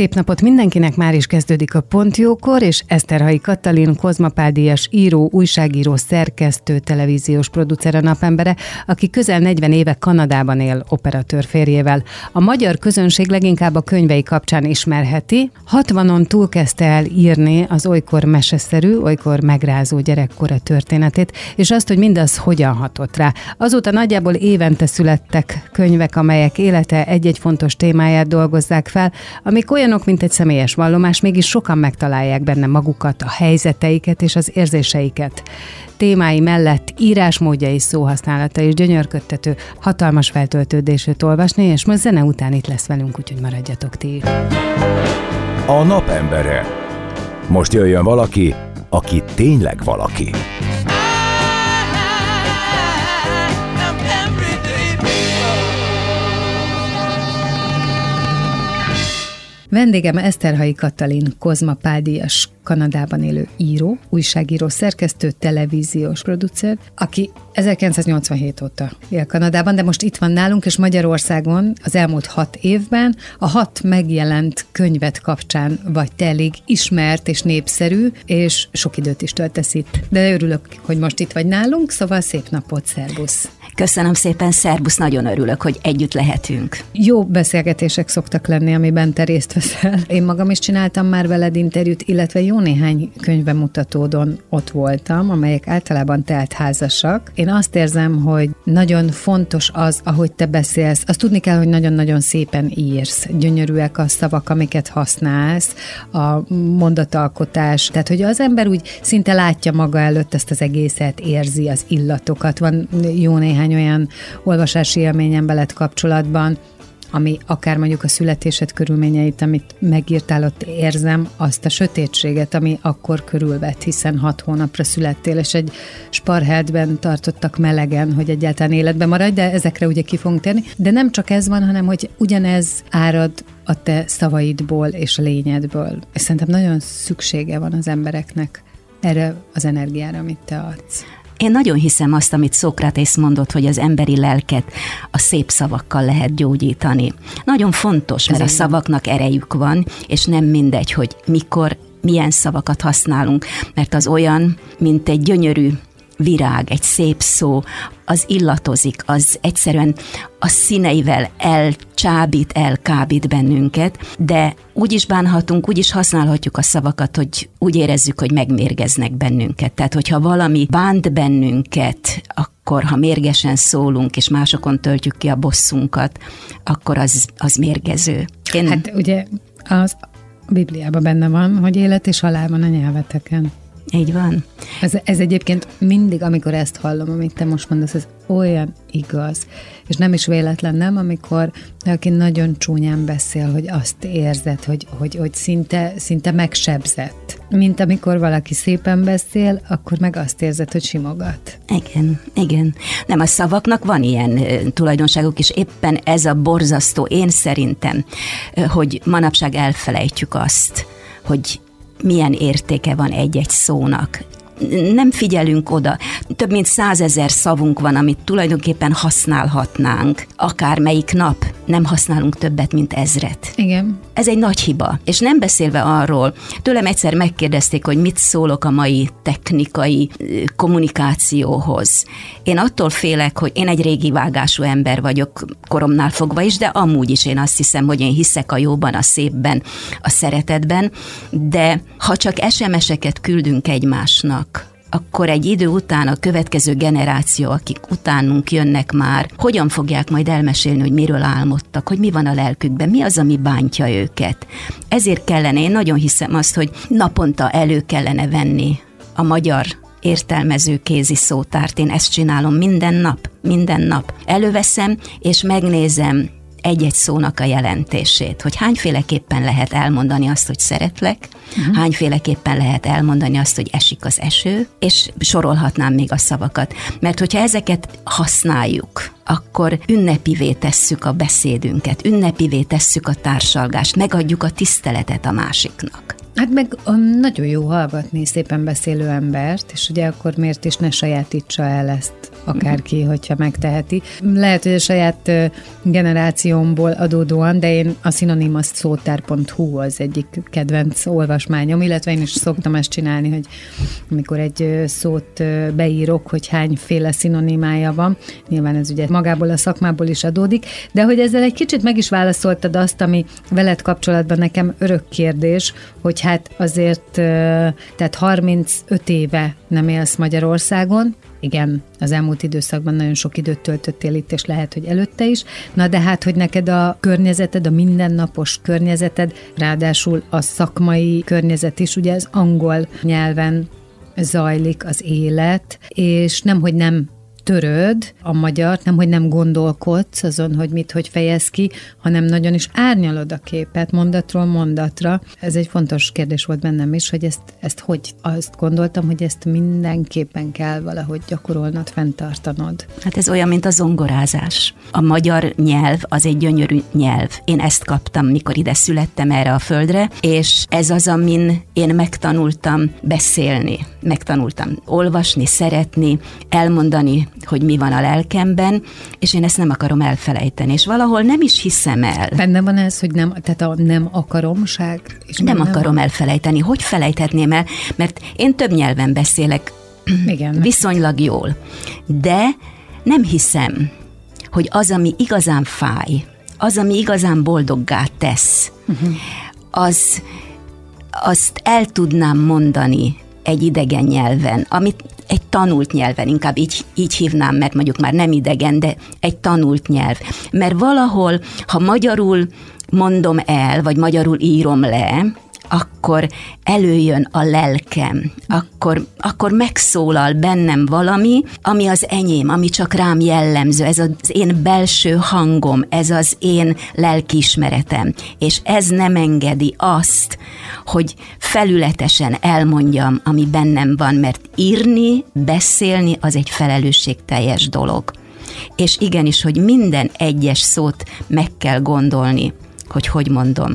Szép napot mindenkinek, már is kezdődik a Pontjókor, és Eszterhai Katalin, Kozmapáldíjas író, újságíró, szerkesztő, televíziós producer a napembere, aki közel 40 éve Kanadában él operatőr férjével. A magyar közönség leginkább a könyvei kapcsán ismerheti. 60-on túl kezdte el írni az olykor meseszerű, olykor megrázó gyerekkora történetét, és azt, hogy mindaz hogyan hatott rá. Azóta nagyjából évente születtek könyvek, amelyek élete egy-egy fontos témáját dolgozzák fel, amik olyanok, mint egy személyes vallomás, mégis sokan megtalálják benne magukat, a helyzeteiket és az érzéseiket. Témái mellett írásmódja és szóhasználata is gyönyörködtető, hatalmas feltöltődését olvasni, és most zene után itt lesz velünk, úgyhogy maradjatok ti. A napembere. Most jöjjön valaki, aki tényleg valaki. Vendégem Eszterhai Katalin, Kozma Páldias, Kanadában élő író, újságíró, szerkesztő, televíziós producer, aki 1987 óta él Kanadában, de most itt van nálunk, és Magyarországon az elmúlt hat évben a hat megjelent könyvet kapcsán vagy te elég ismert és népszerű, és sok időt is töltesz itt. De örülök, hogy most itt vagy nálunk, szóval szép napot, szervusz! Köszönöm szépen, szervusz, nagyon örülök, hogy együtt lehetünk. Jó beszélgetések szoktak lenni, amiben te részt veszel. Én magam is csináltam már veled interjút, illetve jó néhány könyvemutatódon ott voltam, amelyek általában teltházasak. Én azt érzem, hogy nagyon fontos az, ahogy te beszélsz. Azt tudni kell, hogy nagyon-nagyon szépen írsz. Gyönyörűek a szavak, amiket használsz, a mondatalkotás. Tehát, hogy az ember úgy szinte látja maga előtt ezt az egészet, érzi az illatokat. Van jó néhány olyan olvasási élményem veled kapcsolatban, ami akár mondjuk a születésed körülményeit, amit megírtál, ott érzem azt a sötétséget, ami akkor körülvett, hiszen hat hónapra születtél, és egy sparheltben tartottak melegen, hogy egyáltalán életben maradj, de ezekre ugye ki fogunk térni. De nem csak ez van, hanem hogy ugyanez árad a te szavaidból és a lényedből. És szerintem nagyon szüksége van az embereknek erre az energiára, amit te adsz. Én nagyon hiszem azt, amit Szókratész mondott, hogy az emberi lelket a szép szavakkal lehet gyógyítani. Nagyon fontos, mert a szavaknak erejük van, és nem mindegy, hogy mikor, milyen szavakat használunk, mert az olyan, mint egy gyönyörű virág, egy szép szó, az illatozik, az egyszerűen a színeivel elcsábít, elkábít bennünket, de úgy is bánhatunk, úgy is használhatjuk a szavakat, hogy úgy érezzük, hogy megmérgeznek bennünket. Tehát, hogyha valami bánt bennünket, akkor ha mérgesen szólunk, és másokon töltjük ki a bosszunkat, akkor az, az mérgező. Én... Hát ugye az Bibliában benne van, hogy élet és halál van a nyelveteken. Így van. Ez, ez egyébként mindig, amikor ezt hallom, amit te most mondasz, ez olyan igaz. És nem is véletlen, nem, amikor aki nagyon csúnyán beszél, hogy azt érzed, hogy, hogy, hogy szinte, szinte megsebzett. Mint amikor valaki szépen beszél, akkor meg azt érzed, hogy simogat. Igen, igen. Nem, a szavaknak van ilyen tulajdonságok, és éppen ez a borzasztó, én szerintem, hogy manapság elfelejtjük azt, hogy milyen értéke van egy-egy szónak nem figyelünk oda. Több mint százezer szavunk van, amit tulajdonképpen használhatnánk. Akár melyik nap nem használunk többet, mint ezret. Igen. Ez egy nagy hiba. És nem beszélve arról, tőlem egyszer megkérdezték, hogy mit szólok a mai technikai kommunikációhoz. Én attól félek, hogy én egy régi vágású ember vagyok koromnál fogva is, de amúgy is én azt hiszem, hogy én hiszek a jóban, a szépben, a szeretetben, de ha csak SMS-eket küldünk egymásnak, akkor egy idő után a következő generáció, akik utánunk jönnek már, hogyan fogják majd elmesélni, hogy miről álmodtak, hogy mi van a lelkükben, mi az, ami bántja őket. Ezért kellene, én nagyon hiszem azt, hogy naponta elő kellene venni a magyar értelmező kézi szótárt. Én ezt csinálom minden nap, minden nap. Előveszem, és megnézem egy-egy szónak a jelentését, hogy hányféleképpen lehet elmondani azt, hogy szeretlek, uh-huh. hányféleképpen lehet elmondani azt, hogy esik az eső, és sorolhatnám még a szavakat. Mert hogyha ezeket használjuk, akkor ünnepivé tesszük a beszédünket, ünnepivé tesszük a társalgást, megadjuk a tiszteletet a másiknak. Hát meg um, nagyon jó hallgatni szépen beszélő embert, és ugye akkor miért is ne sajátítsa el ezt akárki, hogyha megteheti. Lehet, hogy a saját generációmból adódóan, de én a szinonimas szótár.hu az egyik kedvenc olvasmányom, illetve én is szoktam ezt csinálni, hogy amikor egy szót beírok, hogy hányféle szinonimája van, nyilván ez ugye magából a szakmából is adódik, de hogy ezzel egy kicsit meg is válaszoltad azt, ami veled kapcsolatban nekem örök kérdés, hogy hát azért, tehát 35 éve nem élsz Magyarországon, igen, az elmúlt időszakban nagyon sok időt töltöttél itt, és lehet, hogy előtte is. Na de hát, hogy neked a környezeted, a mindennapos környezeted, ráadásul a szakmai környezet is, ugye az angol nyelven zajlik az élet, és nem, hogy nem töröd a magyart, nem, hogy nem gondolkodsz azon, hogy mit, hogy fejez ki, hanem nagyon is árnyalod a képet mondatról mondatra. Ez egy fontos kérdés volt bennem is, hogy ezt, ezt hogy azt gondoltam, hogy ezt mindenképpen kell valahogy gyakorolnod, fenntartanod. Hát ez olyan, mint a zongorázás. A magyar nyelv az egy gyönyörű nyelv. Én ezt kaptam, mikor ide születtem erre a földre, és ez az, amin én megtanultam beszélni, megtanultam olvasni, szeretni, elmondani hogy mi van a lelkemben, és én ezt nem akarom elfelejteni, és valahol nem is hiszem el. Benne van ez, hogy nem, tehát a nem akaromság? És nem akarom van? elfelejteni. Hogy felejthetném el? Mert én több nyelven beszélek, Igen. viszonylag jól, de nem hiszem, hogy az, ami igazán fáj, az, ami igazán boldoggá tesz, uh-huh. az, azt el tudnám mondani egy idegen nyelven, amit egy tanult nyelven, inkább így, így hívnám, mert mondjuk már nem idegen, de egy tanult nyelv. Mert valahol, ha magyarul mondom el, vagy magyarul írom le, akkor előjön a lelkem, akkor, akkor megszólal bennem valami, ami az enyém, ami csak rám jellemző, ez az én belső hangom, ez az én lelkiismeretem, és ez nem engedi azt, hogy felületesen elmondjam, ami bennem van, mert írni, beszélni az egy felelősségteljes dolog. És igenis, hogy minden egyes szót meg kell gondolni, hogy hogy mondom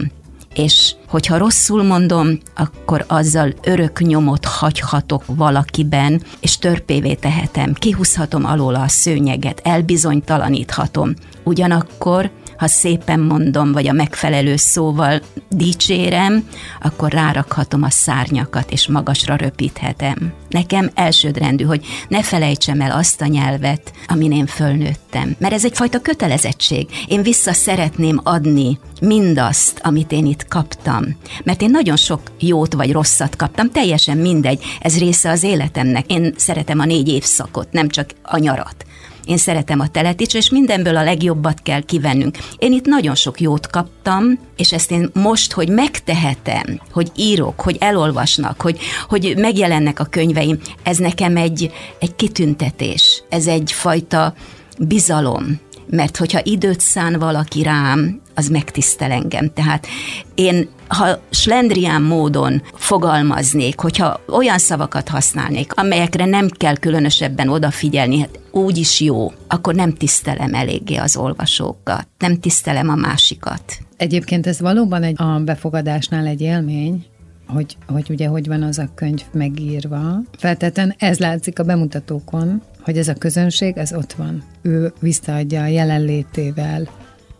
és hogyha rosszul mondom, akkor azzal örök nyomot hagyhatok valakiben, és törpévé tehetem, kihúzhatom alól a szőnyeget, elbizonytalaníthatom. Ugyanakkor ha szépen mondom, vagy a megfelelő szóval dicsérem, akkor rárakhatom a szárnyakat, és magasra röpíthetem. Nekem elsődrendű, hogy ne felejtsem el azt a nyelvet, amin én fölnőttem. Mert ez egyfajta kötelezettség. Én vissza szeretném adni mindazt, amit én itt kaptam. Mert én nagyon sok jót vagy rosszat kaptam, teljesen mindegy, ez része az életemnek. Én szeretem a négy évszakot, nem csak a nyarat. Én szeretem a telet is, és mindenből a legjobbat kell kivennünk. Én itt nagyon sok jót kaptam, és ezt én most, hogy megtehetem, hogy írok, hogy elolvasnak, hogy, hogy megjelennek a könyveim, ez nekem egy, egy kitüntetés, ez egyfajta bizalom, mert hogyha időt szán valaki rám, az megtisztel engem. Tehát én, ha slendrián módon fogalmaznék, hogyha olyan szavakat használnék, amelyekre nem kell különösebben odafigyelni, hát úgy is jó, akkor nem tisztelem eléggé az olvasókat, nem tisztelem a másikat. Egyébként ez valóban egy, a befogadásnál egy élmény, hogy, hogy ugye hogy van az a könyv megírva. Feltétlenül ez látszik a bemutatókon, hogy ez a közönség, ez ott van. Ő visszaadja a jelenlétével,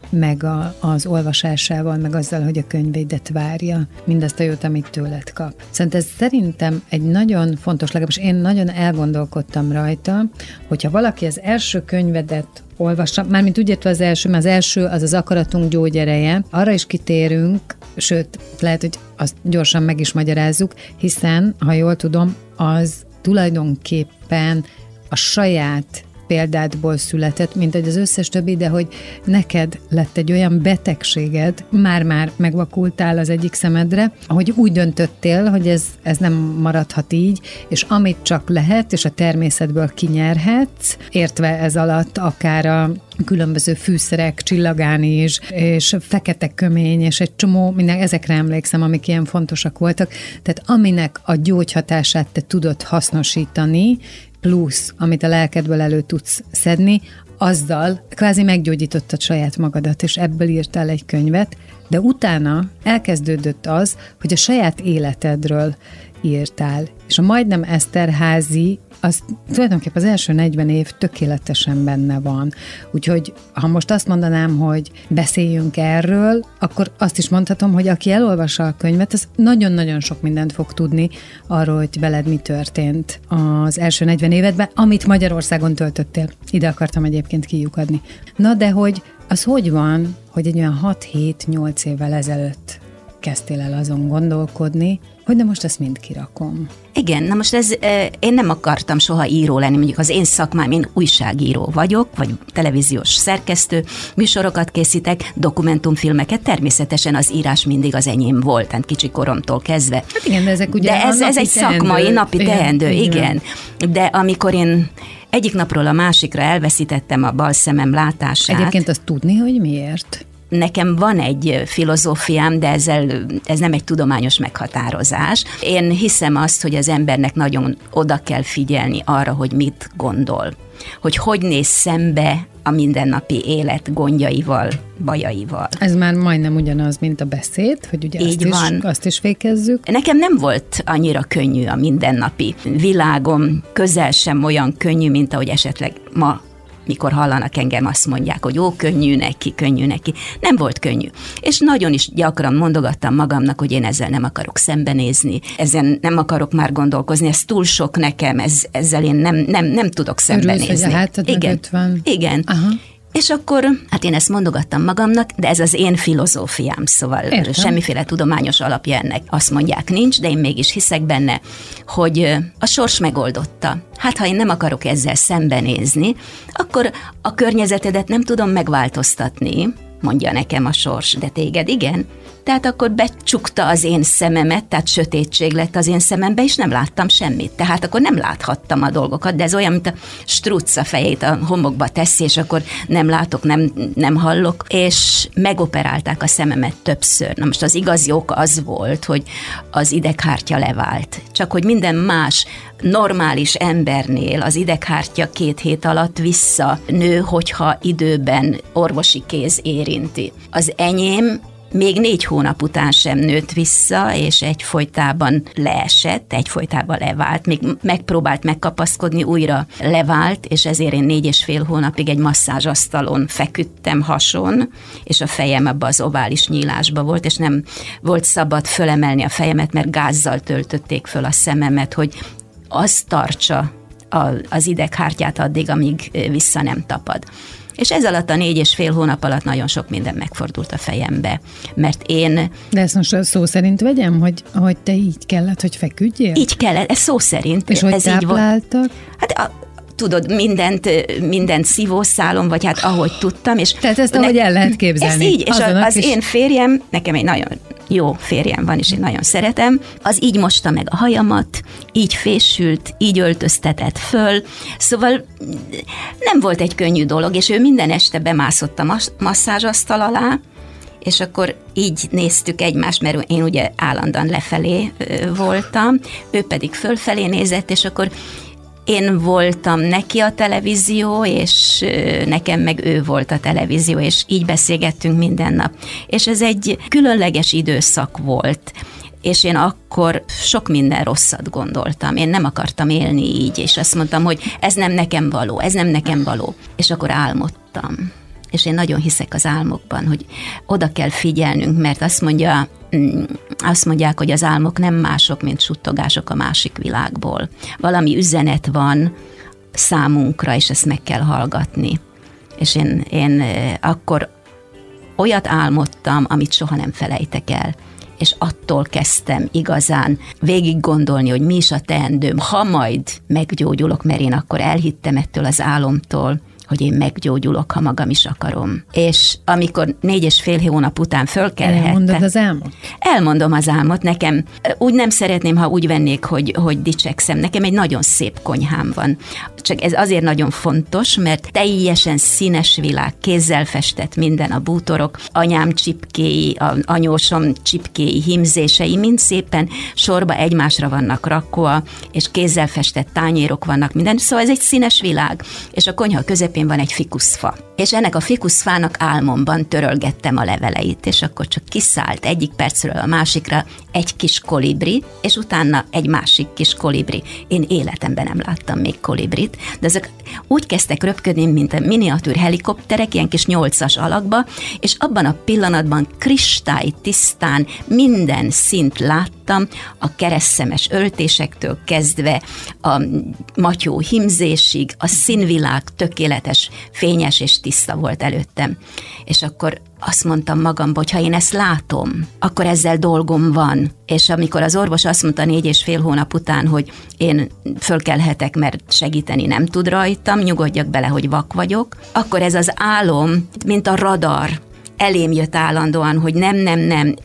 meg a, az olvasásával, meg azzal, hogy a könyvédet várja, mindazt a jót, amit tőled kap. Szerintem ez szerintem egy nagyon fontos, legalábbis én nagyon elgondolkodtam rajta, hogyha valaki az első könyvedet olvassa, mármint úgy értve az első, mert az első az az akaratunk gyógyereje, arra is kitérünk, sőt, lehet, hogy azt gyorsan meg is magyarázzuk, hiszen, ha jól tudom, az tulajdonképpen a saját példádból született, mint egy az összes többi, de hogy neked lett egy olyan betegséged, már-már megvakultál az egyik szemedre, hogy úgy döntöttél, hogy ez, ez nem maradhat így, és amit csak lehet, és a természetből kinyerhetsz, értve ez alatt akár a különböző fűszerek, csillagáni is, és fekete kömény, és egy csomó, minden, ezekre emlékszem, amik ilyen fontosak voltak. Tehát aminek a gyógyhatását te tudod hasznosítani, plusz, amit a lelkedből elő tudsz szedni, azzal kvázi meggyógyítottad saját magadat, és ebből írtál egy könyvet, de utána elkezdődött az, hogy a saját életedről írtál. És a majdnem Eszterházi az tulajdonképpen az első 40 év tökéletesen benne van. Úgyhogy ha most azt mondanám, hogy beszéljünk erről, akkor azt is mondhatom, hogy aki elolvassa a könyvet, az nagyon-nagyon sok mindent fog tudni arról, hogy veled mi történt az első 40 évedben, amit Magyarországon töltöttél. Ide akartam egyébként kiukadni. Na de hogy az hogy van, hogy egy olyan 6-7-8 évvel ezelőtt kezdtél el azon gondolkodni, hogy de most ezt mind kirakom. Igen, na most ez, én nem akartam soha író lenni, mondjuk az én szakmám, én újságíró vagyok, vagy televíziós szerkesztő, műsorokat készítek, dokumentumfilmeket, természetesen az írás mindig az enyém volt, tehát kicsi koromtól kezdve. Hát igen, de ezek ugye De ez, ez egy teendő. szakmai, napi igen, teendő, igen. igen. De amikor én egyik napról a másikra elveszítettem a bal szemem látását. Egyébként azt tudni, hogy miért? Nekem van egy filozófiám, de ezzel, ez nem egy tudományos meghatározás. Én hiszem azt, hogy az embernek nagyon oda kell figyelni arra, hogy mit gondol. Hogy hogy néz szembe a mindennapi élet gondjaival, bajaival. Ez már majdnem ugyanaz, mint a beszéd, hogy ugye Így azt, van. Is, azt is fékezzük. Nekem nem volt annyira könnyű a mindennapi világom, közel sem olyan könnyű, mint ahogy esetleg ma mikor hallanak engem, azt mondják, hogy ó, könnyű neki, könnyű neki. Nem volt könnyű. És nagyon is gyakran mondogattam magamnak, hogy én ezzel nem akarok szembenézni, ezen nem akarok már gondolkozni, ez túl sok nekem, ez, ezzel én nem, nem, nem tudok szembenézni. Örülsz, hogy a igen, van. igen. Aha. És akkor, hát én ezt mondogattam magamnak, de ez az én filozófiám, szóval Értem. semmiféle tudományos alapja ennek. Azt mondják, nincs, de én mégis hiszek benne, hogy a sors megoldotta. Hát ha én nem akarok ezzel szembenézni, akkor a környezetedet nem tudom megváltoztatni, mondja nekem a sors, de téged igen. Tehát akkor becsukta az én szememet, tehát sötétség lett az én szemembe, és nem láttam semmit. Tehát akkor nem láthattam a dolgokat, de ez olyan, mint a struc a fejét a homokba teszi, és akkor nem látok, nem, nem hallok, és megoperálták a szememet többször. Na most az igazi ok az volt, hogy az ideghártya levált. Csak hogy minden más normális embernél az ideghártya két hét alatt vissza nő, hogyha időben orvosi kéz érinti. Az enyém még négy hónap után sem nőtt vissza, és egyfolytában leesett, egyfolytában levált, még megpróbált megkapaszkodni, újra levált, és ezért én négy és fél hónapig egy masszázsasztalon feküdtem hason, és a fejem abba az ovális nyílásba volt, és nem volt szabad fölemelni a fejemet, mert gázzal töltötték föl a szememet, hogy az tartsa az ideghártyát addig, amíg vissza nem tapad. És ez alatt a négy és fél hónap alatt nagyon sok minden megfordult a fejembe, mert én... De ezt most szó szerint vegyem, hogy, hogy te így kellett, hogy feküdjél? Így kellett, ez szó szerint. És hogy ez tápláltak? Így volt. Hát a, tudod, mindent, mindent szívószálon, vagy hát ahogy tudtam. És Tehát ezt ahogy el lehet képzelni. Ez így, és az, az én férjem, nekem egy nagyon jó férjem van, és én nagyon szeretem, az így mosta meg a hajamat, így fésült, így öltöztetett föl, szóval nem volt egy könnyű dolog, és ő minden este bemászott a masszázsasztal alá, és akkor így néztük egymást, mert én ugye állandóan lefelé voltam, ő pedig fölfelé nézett, és akkor én voltam neki a televízió, és nekem meg ő volt a televízió, és így beszélgettünk minden nap. És ez egy különleges időszak volt és én akkor sok minden rosszat gondoltam. Én nem akartam élni így, és azt mondtam, hogy ez nem nekem való, ez nem nekem való. És akkor álmodtam és én nagyon hiszek az álmokban, hogy oda kell figyelnünk, mert azt mondja, azt mondják, hogy az álmok nem mások, mint suttogások a másik világból. Valami üzenet van számunkra, és ezt meg kell hallgatni. És én, én akkor olyat álmodtam, amit soha nem felejtek el. és attól kezdtem igazán végig gondolni, hogy mi is a teendőm, ha majd meggyógyulok, mert én akkor elhittem ettől az álomtól, hogy én meggyógyulok, ha magam is akarom. És amikor négy és fél hónap után fölkelhettem... Elmondod az álmot? Elmondom az álmot, nekem úgy nem szeretném, ha úgy vennék, hogy, hogy dicsekszem. Nekem egy nagyon szép konyhám van. Csak ez azért nagyon fontos, mert teljesen színes világ, kézzel festett minden a bútorok, anyám csipkéi, a anyósom csipkéi, himzései, mind szépen sorba egymásra vannak rakva, és kézzel festett tányérok vannak minden. Szóval ez egy színes világ. És a konyha közepén közepén van egy fikuszfa. És ennek a fikuszfának álmomban törölgettem a leveleit, és akkor csak kiszállt egyik percről a másikra egy kis kolibri, és utána egy másik kis kolibri. Én életemben nem láttam még kolibrit, de ezek úgy kezdtek röpködni, mint a miniatűr helikopterek, ilyen kis nyolcas alakba, és abban a pillanatban kristály tisztán minden szint láttam, a keresztemes öltésektől kezdve a matyó himzésig, a színvilág tökéletes, fényes és tiszta volt előttem. És akkor azt mondtam magamba, hogy ha én ezt látom, akkor ezzel dolgom van. És amikor az orvos azt mondta négy és fél hónap után, hogy én fölkelhetek, mert segíteni nem tud rajtam, nyugodjak bele, hogy vak vagyok, akkor ez az álom, mint a radar, elém jött állandóan, hogy nem, nem, nem,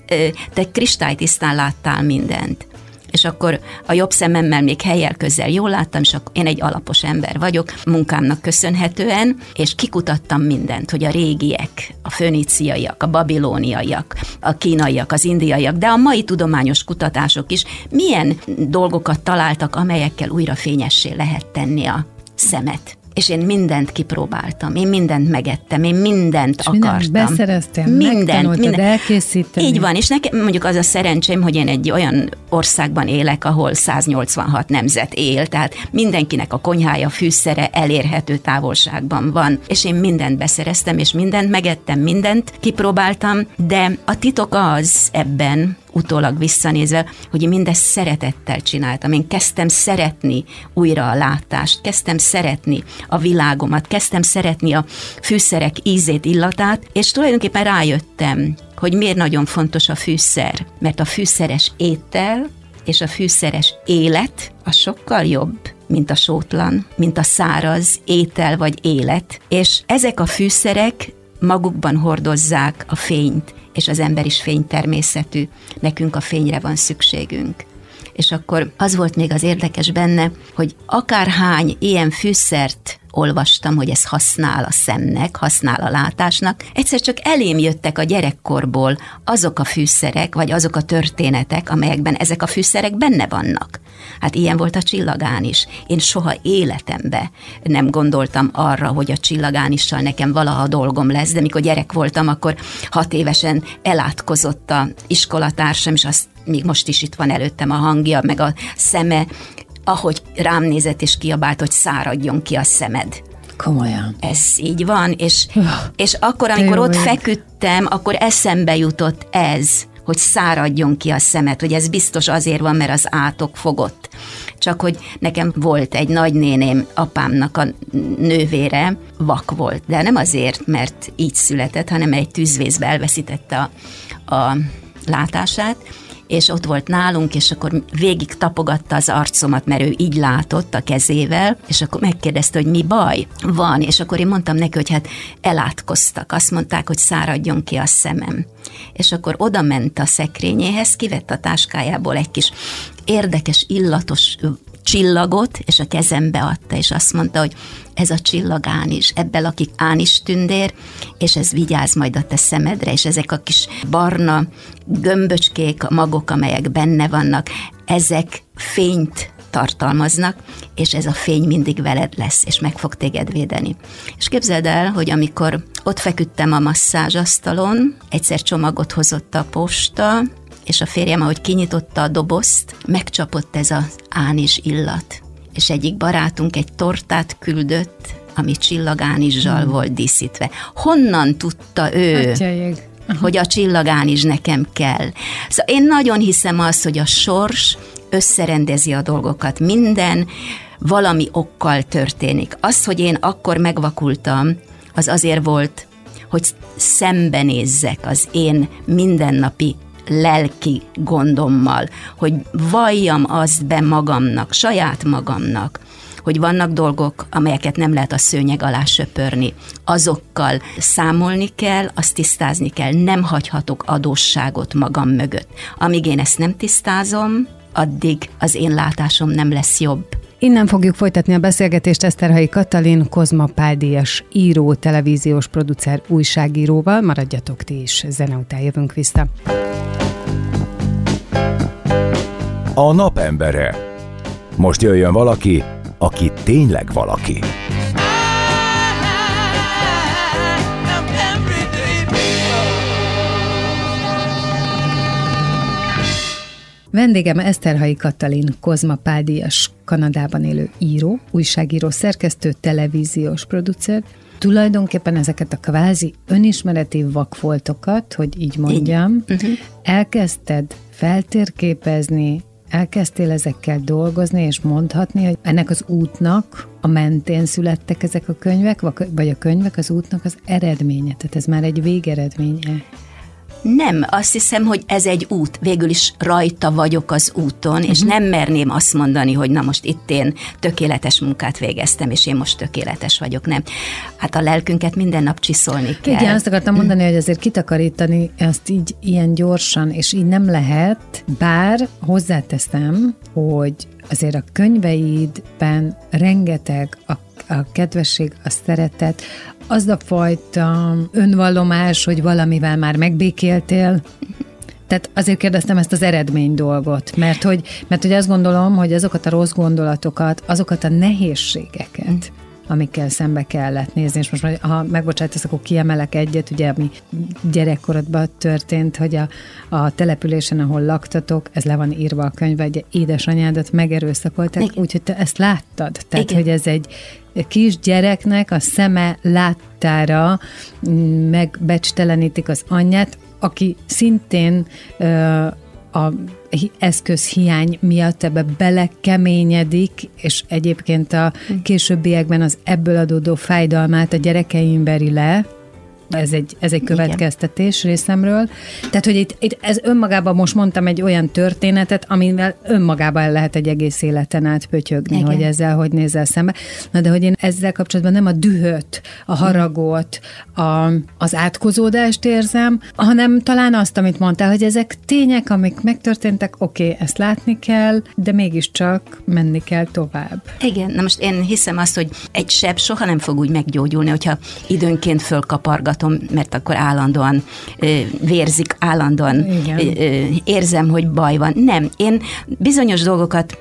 te kristálytisztán láttál mindent. És akkor a jobb szememmel még helyel közel jól láttam, és akkor én egy alapos ember vagyok, munkámnak köszönhetően, és kikutattam mindent, hogy a régiek, a föníciaiak, a babilóniaiak, a kínaiak, az indiaiak, de a mai tudományos kutatások is milyen dolgokat találtak, amelyekkel újra fényessé lehet tenni a szemet és én mindent kipróbáltam, én mindent megettem, én mindent és akartam. Mindent beszereztem, mindent, mindent elkészíteni. Így van, és nekem mondjuk az a szerencsém, hogy én egy olyan országban élek, ahol 186 nemzet él, tehát mindenkinek a konyhája, fűszere elérhető távolságban van, és én mindent beszereztem, és mindent megettem, mindent kipróbáltam, de a titok az ebben, utólag visszanézve, hogy én mindezt szeretettel csináltam. Én kezdtem szeretni újra a látást, kezdtem szeretni a világomat, kezdtem szeretni a fűszerek ízét, illatát, és tulajdonképpen rájöttem, hogy miért nagyon fontos a fűszer. Mert a fűszeres étel és a fűszeres élet a sokkal jobb, mint a sótlan, mint a száraz étel vagy élet. És ezek a fűszerek magukban hordozzák a fényt, és az ember is fénytermészetű, nekünk a fényre van szükségünk. És akkor az volt még az érdekes benne, hogy akárhány ilyen fűszert olvastam, hogy ez használ a szemnek, használ a látásnak. Egyszer csak elém jöttek a gyerekkorból azok a fűszerek, vagy azok a történetek, amelyekben ezek a fűszerek benne vannak. Hát ilyen volt a csillagán is. Én soha életembe nem gondoltam arra, hogy a csillagánissal nekem valaha dolgom lesz, de mikor gyerek voltam, akkor hat évesen elátkozott a iskolatársam, és azt még most is itt van előttem a hangja, meg a szeme, ahogy rám nézett és kiabált, hogy száradjon ki a szemed. Komolyan. Ez így van, és, és akkor, amikor ott feküdtem, akkor eszembe jutott ez, hogy száradjon ki a szemed, hogy ez biztos azért van, mert az átok fogott. Csak hogy nekem volt egy nagynéném, apámnak a nővére, vak volt, de nem azért, mert így született, hanem egy tűzvészbe elveszítette a, a látását, és ott volt nálunk, és akkor végig tapogatta az arcomat, mert ő így látott a kezével, és akkor megkérdezte, hogy mi baj van, és akkor én mondtam neki, hogy hát elátkoztak, azt mondták, hogy száradjon ki a szemem. És akkor oda ment a szekrényéhez, kivett a táskájából egy kis érdekes, illatos csillagot, és a kezembe adta, és azt mondta, hogy ez a csillagán is, ebből lakik ánis tündér, és ez vigyáz majd a te szemedre, és ezek a kis barna gömböcskék, a magok, amelyek benne vannak, ezek fényt tartalmaznak, és ez a fény mindig veled lesz, és meg fog téged védeni. És képzeld el, hogy amikor ott feküdtem a masszázsasztalon, egyszer csomagot hozott a posta, és a férjem, ahogy kinyitotta a dobozt, megcsapott ez az ánis illat. És egyik barátunk egy tortát küldött, ami csillagánizsal hmm. volt díszítve. Honnan tudta ő, Atyaig. hogy a csillagánizs nekem kell? Szóval én nagyon hiszem azt, hogy a sors összerendezi a dolgokat. Minden valami okkal történik. Az, hogy én akkor megvakultam, az azért volt, hogy szembenézzek az én mindennapi lelki gondommal, hogy valljam azt be magamnak, saját magamnak, hogy vannak dolgok, amelyeket nem lehet a szőnyeg alá söpörni. Azokkal számolni kell, azt tisztázni kell, nem hagyhatok adósságot magam mögött. Amíg én ezt nem tisztázom, addig az én látásom nem lesz jobb. Innen fogjuk folytatni a beszélgetést Eszterhai Katalin, Kozma Páldíjas író, televíziós producer, újságíróval. Maradjatok ti is, zene után jövünk vissza. A napembere. Most jöjjön valaki, aki tényleg valaki. Vendégem Eszterhai Katalin, Kozma Pádias, Kanadában élő író, újságíró, szerkesztő, televíziós producer. Tulajdonképpen ezeket a kvázi önismereti vakfoltokat, hogy így mondjam, uh-huh. elkezdted feltérképezni, elkezdtél ezekkel dolgozni, és mondhatni, hogy ennek az útnak a mentén születtek ezek a könyvek, vagy a könyvek az útnak az eredménye, tehát ez már egy végeredménye. Nem, azt hiszem, hogy ez egy út. Végül is rajta vagyok az úton, uh-huh. és mhm. nem merném azt mondani, hogy na most itt én tökéletes munkát végeztem, és én most tökéletes vagyok. Nem. Hát a lelkünket minden nap csiszolni kell. Igen, azt akartam mondani, hogy azért kitakarítani ezt így ilyen gyorsan, és így nem lehet, bár hozzáteszem, hogy azért a könyveidben rengeteg a a kedvesség, a szeretet, az a fajta önvallomás, hogy valamivel már megbékéltél, tehát azért kérdeztem ezt az eredmény dolgot, mert hogy, mert hogy azt gondolom, hogy azokat a rossz gondolatokat, azokat a nehézségeket, amikkel szembe kellett nézni, és most ha megbocsájtasz, akkor kiemelek egyet, ugye, ami gyerekkorodban történt, hogy a, a településen, ahol laktatok, ez le van írva a könyvbe, hogy édesanyádat megerőszakolták, úgyhogy te ezt láttad. Tehát, Igen. hogy ez egy kis gyereknek a szeme láttára megbecstelenítik az anyját, aki szintén a eszközhiány miatt ebbe belekeményedik, és egyébként a hm. későbbiekben az ebből adódó fájdalmát a gyerekeim veri le, ez egy, ez egy következtetés Igen. részemről. Tehát, hogy itt, itt ez önmagában most mondtam egy olyan történetet, amivel önmagában el lehet egy egész életen át pötyögni, Igen. hogy ezzel hogy nézel szembe. Na, de hogy én ezzel kapcsolatban nem a dühöt, a haragot, a, az átkozódást érzem, hanem talán azt, amit mondtál, hogy ezek tények, amik megtörténtek, oké, okay, ezt látni kell, de mégiscsak menni kell tovább. Igen, na most én hiszem azt, hogy egy seb soha nem fog úgy meggyógyulni, hogyha időnként fölkapargat hallgatom, mert akkor állandóan vérzik, állandóan Igen. érzem, hogy baj van. Nem, én bizonyos dolgokat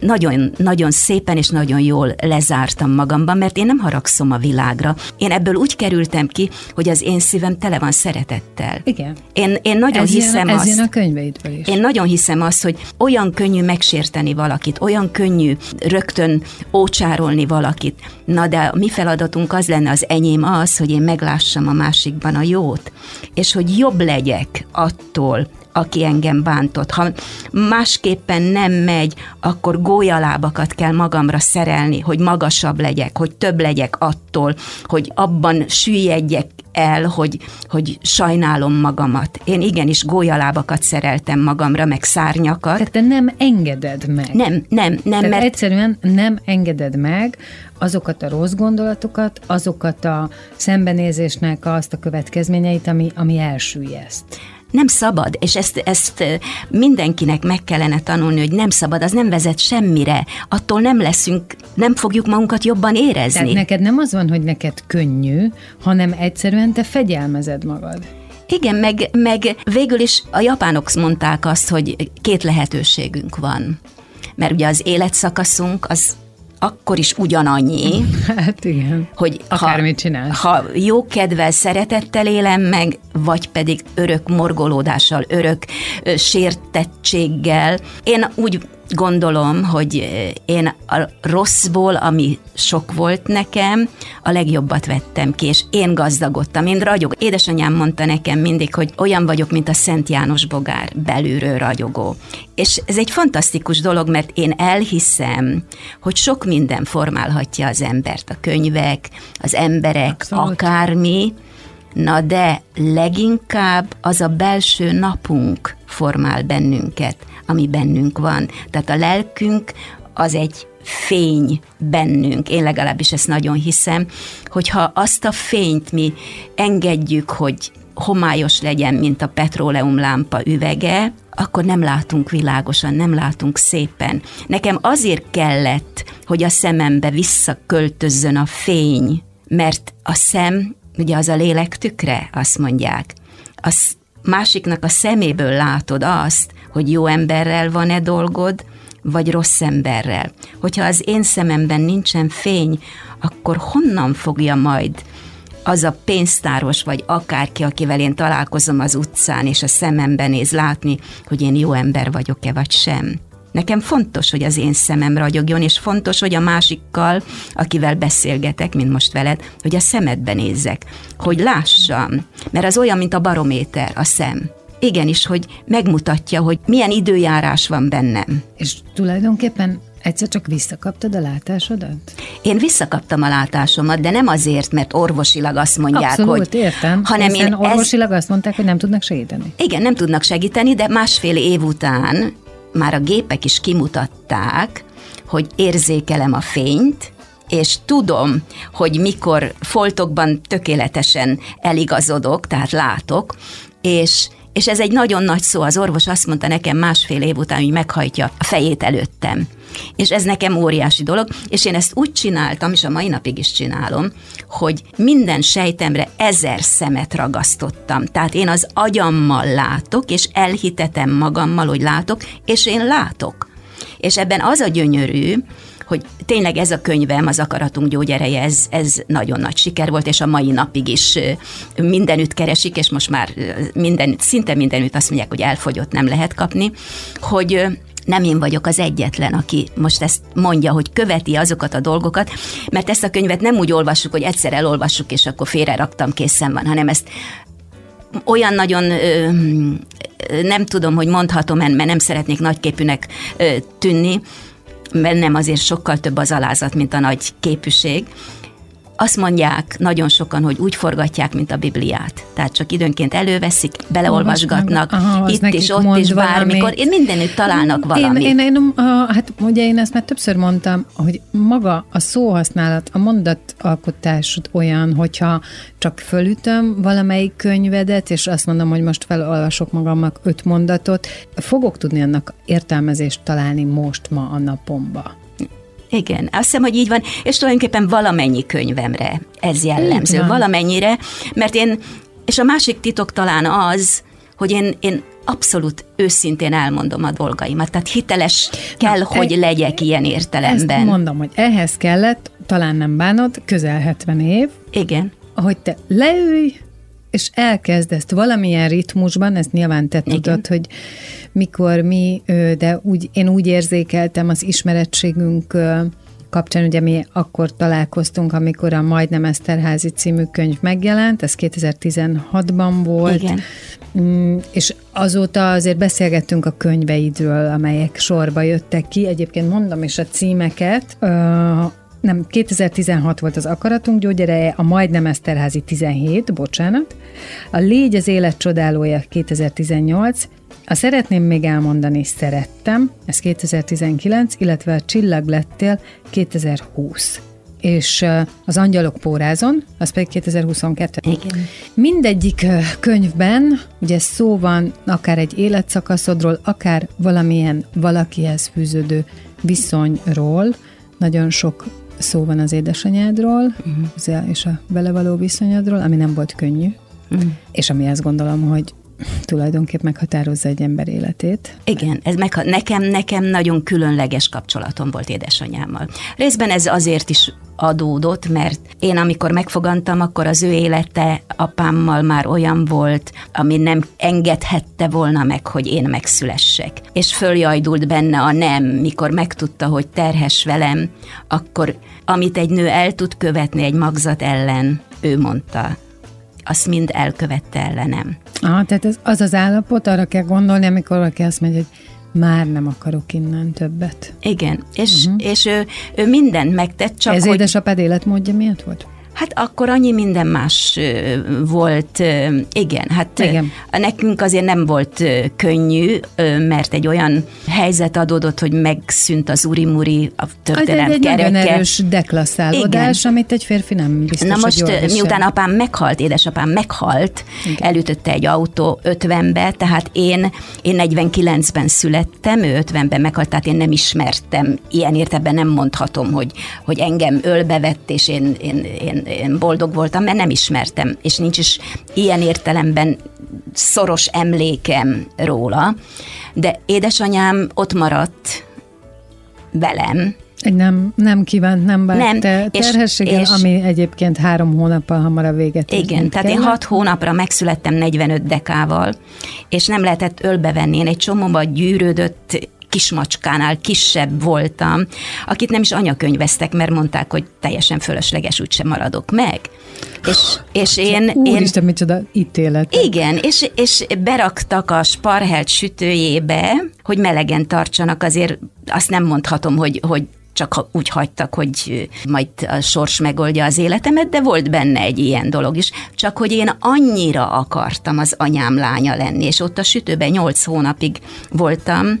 nagyon, nagyon szépen és nagyon jól lezártam magamban, mert én nem haragszom a világra. Én ebből úgy kerültem ki, hogy az én szívem tele van szeretettel. Igen. Én, én nagyon ez hiszem jön, azt. Ez jön a könyveidből is. Én nagyon hiszem azt, hogy olyan könnyű megsérteni valakit, olyan könnyű rögtön ócsárolni valakit. Na de a mi feladatunk az lenne, az enyém az, hogy én meglássam a másikban a jót, és hogy jobb legyek attól, aki engem bántott. Ha másképpen nem megy, akkor gólyalábakat kell magamra szerelni, hogy magasabb legyek, hogy több legyek attól, hogy abban süllyedjek el, hogy, hogy sajnálom magamat. Én igenis gólyalábakat szereltem magamra, meg szárnyakat. Tehát te nem engeded meg. Nem, nem, nem. Tehát mert... egyszerűen nem engeded meg azokat a rossz gondolatokat, azokat a szembenézésnek azt a következményeit, ami, ami elsüllyeszt nem szabad, és ezt, ezt mindenkinek meg kellene tanulni, hogy nem szabad, az nem vezet semmire. Attól nem leszünk, nem fogjuk magunkat jobban érezni. Tehát neked nem az van, hogy neked könnyű, hanem egyszerűen te fegyelmezed magad. Igen, meg, meg végül is a japánok mondták azt, hogy két lehetőségünk van. Mert ugye az életszakaszunk az akkor is ugyanannyi. Hát igen. Hogy Akármit ha, csinálsz. Ha jó kedvel, szeretettel élem meg, vagy pedig örök morgolódással, örök ö, sértettséggel. Én úgy gondolom, hogy én a rosszból, ami sok volt nekem, a legjobbat vettem ki, és én gazdagodtam, én ragyog. Édesanyám mondta nekem mindig, hogy olyan vagyok, mint a Szent János bogár, belülről ragyogó. És ez egy fantasztikus dolog, mert én elhiszem, hogy sok minden formálhatja az embert, a könyvek, az emberek, Abszolút. akármi, Na de leginkább az a belső napunk formál bennünket, ami bennünk van. Tehát a lelkünk az egy fény bennünk. Én legalábbis ezt nagyon hiszem, hogyha azt a fényt mi engedjük, hogy homályos legyen, mint a petróleumlámpa üvege, akkor nem látunk világosan, nem látunk szépen. Nekem azért kellett, hogy a szemembe visszaköltözzön a fény, mert a szem, ugye az a lélek tükre, azt mondják. A másiknak a szeméből látod azt, hogy jó emberrel van-e dolgod, vagy rossz emberrel. Hogyha az én szememben nincsen fény, akkor honnan fogja majd az a pénztáros, vagy akárki, akivel én találkozom az utcán, és a szememben néz látni, hogy én jó ember vagyok-e, vagy sem. Nekem fontos, hogy az én szemem ragyogjon, és fontos, hogy a másikkal, akivel beszélgetek, mint most veled, hogy a szemedbe nézzek, hogy lássam, mert az olyan, mint a barométer, a szem. Igenis, hogy megmutatja, hogy milyen időjárás van bennem. És tulajdonképpen Egyszer csak visszakaptad a látásodat? Én visszakaptam a látásomat, de nem azért, mert orvosilag azt mondják, Abszolút, hogy... értem. Hanem én orvosilag ez... azt mondták, hogy nem tudnak segíteni. Igen, nem tudnak segíteni, de másfél év után már a gépek is kimutatták, hogy érzékelem a fényt, és tudom, hogy mikor foltokban tökéletesen eligazodok, tehát látok, és és ez egy nagyon nagy szó, az orvos azt mondta nekem másfél év után, hogy meghajtja a fejét előttem. És ez nekem óriási dolog, és én ezt úgy csináltam, és a mai napig is csinálom, hogy minden sejtemre ezer szemet ragasztottam. Tehát én az agyammal látok, és elhitetem magammal, hogy látok, és én látok. És ebben az a gyönyörű, hogy tényleg ez a könyvem, az Akaratunk gyógyereje, ez, ez nagyon nagy siker volt, és a mai napig is mindenütt keresik, és most már mindenütt, szinte mindenütt azt mondják, hogy elfogyott, nem lehet kapni, hogy nem én vagyok az egyetlen, aki most ezt mondja, hogy követi azokat a dolgokat, mert ezt a könyvet nem úgy olvassuk, hogy egyszer elolvassuk, és akkor félre raktam, készen van, hanem ezt olyan nagyon ö, nem tudom, hogy mondhatom, mert nem szeretnék nagyképűnek ö, tűnni, bennem azért sokkal több az alázat, mint a nagy képűség. Azt mondják nagyon sokan, hogy úgy forgatják, mint a Bibliát. Tehát csak időnként előveszik, beleolvasgatnak, Aha, itt is, ott is, bármikor. Én mindenütt találnak valamit. Én, én, én, hát ugye én ezt már többször mondtam, hogy maga a szóhasználat, a mondatalkotás olyan, hogyha csak fölütöm valamelyik könyvedet, és azt mondom, hogy most felolvasok magamnak öt mondatot, fogok tudni annak értelmezést találni most ma a napomba. Igen, azt hiszem, hogy így van, és tulajdonképpen valamennyi könyvemre ez jellemző, Igen. valamennyire, mert én, és a másik titok talán az, hogy én, én abszolút őszintén elmondom a dolgaimat, tehát hiteles kell, Na, hogy e, legyek ilyen értelemben. Ezt mondom, hogy ehhez kellett, talán nem bánod, közel 70 év. Igen. Hogy te leülj, és elkezdesz valamilyen ritmusban, ezt nyilván te Igen. tudod, hogy mikor mi, de úgy, én úgy érzékeltem az ismerettségünk kapcsán, ugye mi akkor találkoztunk, amikor a Majdnem Eszterházi című könyv megjelent, ez 2016-ban volt. Igen. Mm, és azóta azért beszélgettünk a könyveidről, amelyek sorba jöttek ki. Egyébként mondom is a címeket, nem, 2016 volt az Akaratunk gyógyereje, a Majdnem Eszterházi 17, bocsánat, a Légy az élet csodálója 2018, a Szeretném még elmondani, szerettem, ez 2019, illetve a Csillag lettél 2020 és az Angyalok pórázon, az pedig 2022. Igen. Mindegyik könyvben ugye szó van akár egy életszakaszodról, akár valamilyen valakihez fűződő viszonyról, nagyon sok szó van az édesanyádról, uh-huh. és a vele való viszonyadról, ami nem volt könnyű, uh-huh. és ami azt gondolom, hogy tulajdonképp meghatározza egy ember életét. Igen, ez meg, nekem, nekem nagyon különleges kapcsolatom volt édesanyámmal. Részben ez azért is adódott, mert én amikor megfogantam, akkor az ő élete apámmal már olyan volt, ami nem engedhette volna meg, hogy én megszülessek. És följajdult benne a nem, mikor megtudta, hogy terhes velem, akkor amit egy nő el tud követni egy magzat ellen, ő mondta, azt mind elkövette ellenem. Ah, tehát ez, az az állapot, arra kell gondolni, amikor valaki azt mondja, hogy már nem akarok innen többet. Igen, és, uh-huh. és ő, ő mindent megtett, csak Ez hogy... édesapád életmódja miatt volt? Hát akkor annyi minden más volt. Igen, hát Igen. nekünk azért nem volt könnyű, mert egy olyan helyzet adódott, hogy megszűnt az urimuri, a történelem egy, egy nagyon erős deklasszálódás, Igen. amit egy férfi nem biztos, Na most, hogy miután apám meghalt, édesapám meghalt, Igen. elütötte egy autó 50-be, tehát én, én 49-ben születtem, ő 50-ben meghalt, tehát én nem ismertem, ilyen értelemben nem mondhatom, hogy, hogy engem ölbevett, és én, én, én, én boldog voltam, mert nem ismertem, és nincs is ilyen értelemben szoros emlékem róla, de édesanyám ott maradt velem, egy nem, nem kívánt, nem várt nem, te terhességgel, és, ami egyébként három hónappal hamarabb véget Igen, tehát én hat hónapra megszülettem 45 dekával, és nem lehetett ölbevenni. Én egy csomóba gyűrődött kismacskánál kisebb voltam, akit nem is anyakönyveztek, mert mondták, hogy teljesen fölösleges, úgysem maradok meg. És, és én... Úristen, én, micsoda ítélet. Igen, és, és beraktak a sparhelt sütőjébe, hogy melegen tartsanak, azért azt nem mondhatom, hogy, hogy csak úgy hagytak, hogy majd a sors megoldja az életemet, de volt benne egy ilyen dolog is. Csak hogy én annyira akartam az anyám lánya lenni, és ott a sütőben nyolc hónapig voltam,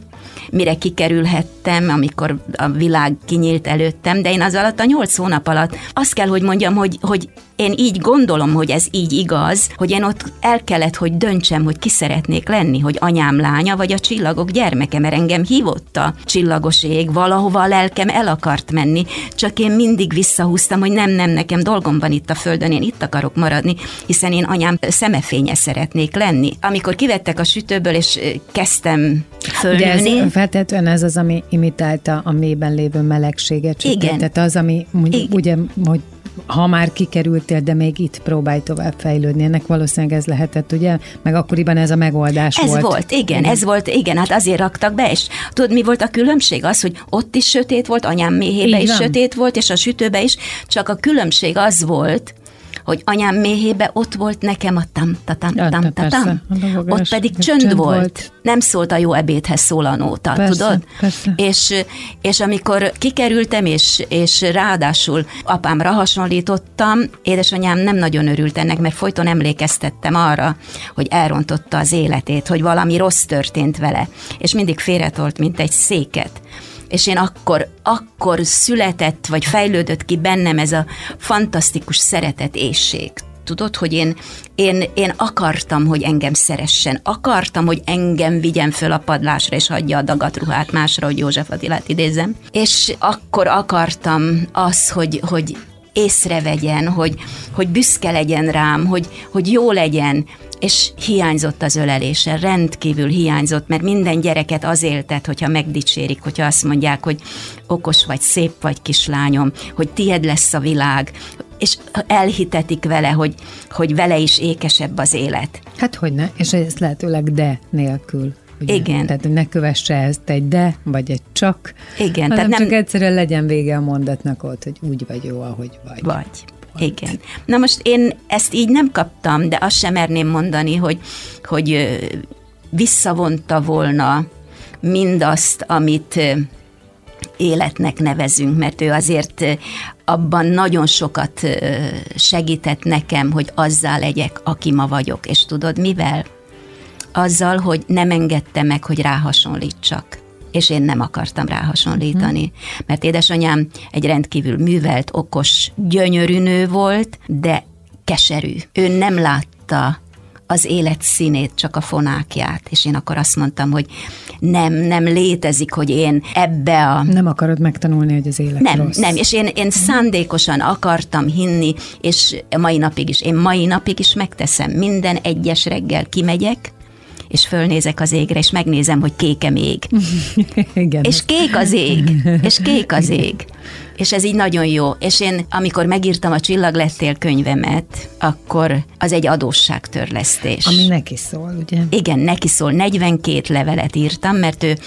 mire kikerülhettem, amikor a világ kinyílt előttem, de én az alatt a nyolc hónap alatt azt kell, hogy mondjam, hogy, hogy én így gondolom, hogy ez így igaz, hogy én ott el kellett, hogy döntsem, hogy ki szeretnék lenni, hogy anyám lánya, vagy a csillagok gyermeke, mert engem hívott a csillagos ég, valahova a lelkem el akart menni, csak én mindig visszahúztam, hogy nem, nem, nekem dolgom van itt a földön, én itt akarok maradni, hiszen én anyám szemefénye szeretnék lenni. Amikor kivettek a sütőből, és kezdtem fölnőni. Ez, feltétlenül ez az, ami imitálta a mélyben lévő melegséget. Igen. Tehát az, ami Igen. ugye, hogy ha már kikerültél, de még itt próbálj tovább fejlődni. Ennek valószínűleg ez lehetett, ugye? Meg akkoriban ez a megoldás ez volt. Ez volt, igen, igen, ez volt, igen, hát azért raktak be, és tudod, mi volt a különbség? Az, hogy ott is sötét volt, anyám méhébe is sötét volt, és a sütőbe is, csak a különbség az volt, hogy anyám méhébe ott volt nekem a tam tam tam tam ott pedig csönd, csönd volt. volt. Nem szólt a jó ebédhez szól a nóta, persze, tudod? Persze. És, és amikor kikerültem, és, és ráadásul apámra hasonlítottam, édesanyám nem nagyon örült ennek, mert folyton emlékeztettem arra, hogy elrontotta az életét, hogy valami rossz történt vele, és mindig félretolt, mint egy széket és én akkor, akkor született, vagy fejlődött ki bennem ez a fantasztikus szeretet ésség. Tudod, hogy én, én, én akartam, hogy engem szeressen, akartam, hogy engem vigyen föl a padlásra, és hagyja a dagatruhát másra, hogy József Attilát idézem. És akkor akartam az, hogy, hogy észrevegyen, hogy, hogy büszke legyen rám, hogy, hogy jó legyen, és hiányzott az ölelése, rendkívül hiányzott, mert minden gyereket az éltet, hogyha megdicsérik, hogyha azt mondják, hogy okos vagy, szép vagy kislányom, hogy tied lesz a világ, és elhitetik vele, hogy, hogy vele is ékesebb az élet. Hát hogy ne, és ez lehetőleg de nélkül. Ugye? Igen. Tehát ne kövesse ezt egy de, vagy egy csak. Igen. tehát nem csak egyszerűen legyen vége a mondatnak ott, hogy úgy vagy jó, ahogy vagy. Vagy. Igen. Na most én ezt így nem kaptam, de azt sem merném mondani, hogy, hogy visszavonta volna mindazt, amit életnek nevezünk, mert ő azért abban nagyon sokat segített nekem, hogy azzá legyek, aki ma vagyok. És tudod mivel? Azzal, hogy nem engedte meg, hogy ráhasonlítsak és én nem akartam rá hasonlítani. Hmm. Mert édesanyám egy rendkívül művelt, okos, gyönyörű nő volt, de keserű. Ő nem látta az élet színét, csak a fonákját. És én akkor azt mondtam, hogy nem, nem létezik, hogy én ebbe a... Nem akarod megtanulni, hogy az élet Nem, rossz. nem, és én, én szándékosan akartam hinni, és mai napig is, én mai napig is megteszem. Minden egyes reggel kimegyek, és fölnézek az égre, és megnézem, hogy kéke még. Igen. És kék az ég, és kék az ég. És ez így nagyon jó. És én, amikor megírtam a Csillag lettél könyvemet, akkor az egy adósságtörlesztés. Ami neki szól, ugye? Igen, neki szól. 42 levelet írtam, mert ő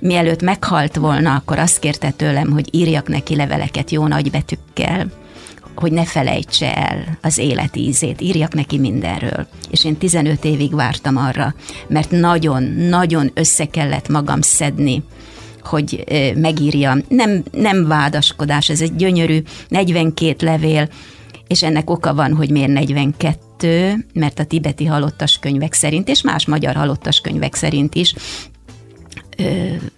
mielőtt meghalt volna, akkor azt kérte tőlem, hogy írjak neki leveleket jó nagybetűkkel hogy ne felejtse el az élet ízét, írjak neki mindenről. És én 15 évig vártam arra, mert nagyon-nagyon össze kellett magam szedni, hogy megírja. Nem, nem vádaskodás, ez egy gyönyörű 42 levél, és ennek oka van, hogy miért 42, mert a tibeti halottas könyvek szerint, és más magyar halottas könyvek szerint is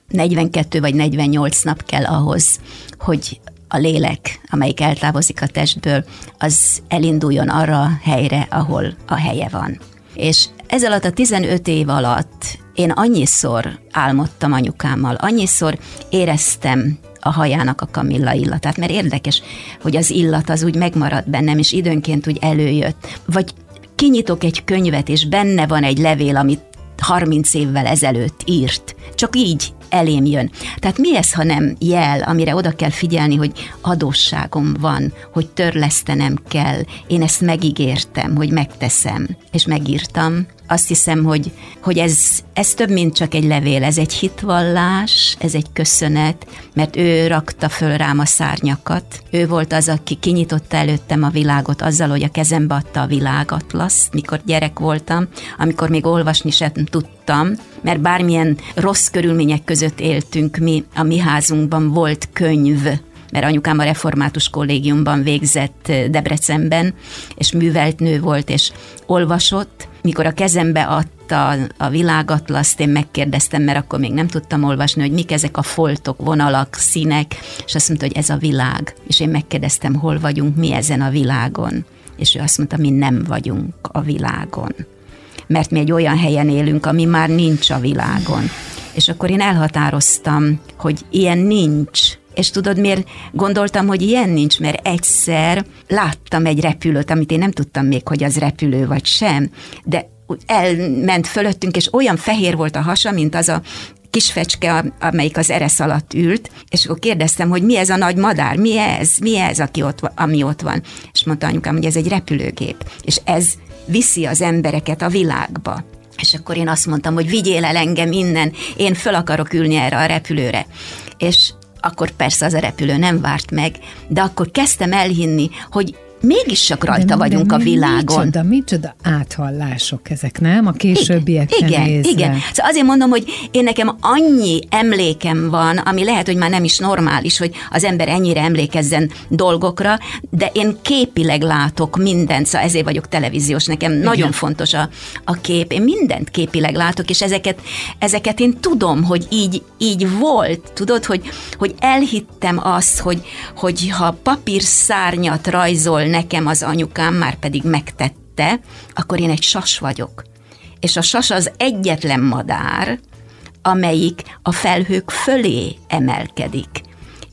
42 vagy 48 nap kell ahhoz, hogy a lélek, amelyik eltávozik a testből, az elinduljon arra a helyre, ahol a helye van. És ez alatt a 15 év alatt én annyiszor álmodtam anyukámmal, annyiszor éreztem a hajának a kamilla illatát, mert érdekes, hogy az illat az úgy megmaradt bennem, és időnként úgy előjött. Vagy kinyitok egy könyvet, és benne van egy levél, amit 30 évvel ezelőtt írt. Csak így elém jön. Tehát mi ez, ha nem jel, amire oda kell figyelni, hogy adósságom van, hogy törlesztenem kell, én ezt megígértem, hogy megteszem, és megírtam, azt hiszem, hogy, hogy ez, ez több, mint csak egy levél, ez egy hitvallás, ez egy köszönet, mert ő rakta föl rám a szárnyakat. Ő volt az, aki kinyitotta előttem a világot azzal, hogy a kezembe adta a világatlaszt, mikor gyerek voltam, amikor még olvasni sem tudtam, mert bármilyen rossz körülmények között éltünk mi, a mi házunkban volt könyv, mert anyukám a református kollégiumban végzett Debrecenben, és művelt nő volt, és olvasott, mikor a kezembe adta a világatlaszt, én megkérdeztem, mert akkor még nem tudtam olvasni, hogy mik ezek a foltok, vonalak, színek, és azt mondta, hogy ez a világ. És én megkérdeztem, hol vagyunk, mi ezen a világon. És ő azt mondta, mi nem vagyunk a világon. Mert mi egy olyan helyen élünk, ami már nincs a világon. És akkor én elhatároztam, hogy ilyen nincs, és tudod, miért gondoltam, hogy ilyen nincs, mert egyszer láttam egy repülőt, amit én nem tudtam még, hogy az repülő vagy sem, de elment fölöttünk, és olyan fehér volt a hasa, mint az a kis fecske, amelyik az eresz alatt ült, és akkor kérdeztem, hogy mi ez a nagy madár, mi ez, mi ez, aki ott, ami ott van. És mondta anyukám, hogy ez egy repülőgép, és ez viszi az embereket a világba. És akkor én azt mondtam, hogy vigyél el engem innen, én föl akarok ülni erre a repülőre. És akkor persze az a repülő nem várt meg, de akkor kezdtem elhinni, hogy mégis csak rajta de, vagyunk de, a világon. Micsoda, micsoda áthallások ezek, nem? A későbbiek Igen, nézve. igen. Szóval azért mondom, hogy én nekem annyi emlékem van, ami lehet, hogy már nem is normális, hogy az ember ennyire emlékezzen dolgokra, de én képileg látok mindent, szóval ezért vagyok televíziós, nekem igen. nagyon fontos a, a kép. Én mindent képileg látok, és ezeket, ezeket én tudom, hogy így, így volt. Tudod, hogy, hogy elhittem azt, hogy, hogy ha papír szárnyat rajzol nekem az anyukám már pedig megtette, akkor én egy sas vagyok. És a sas az egyetlen madár, amelyik a felhők fölé emelkedik.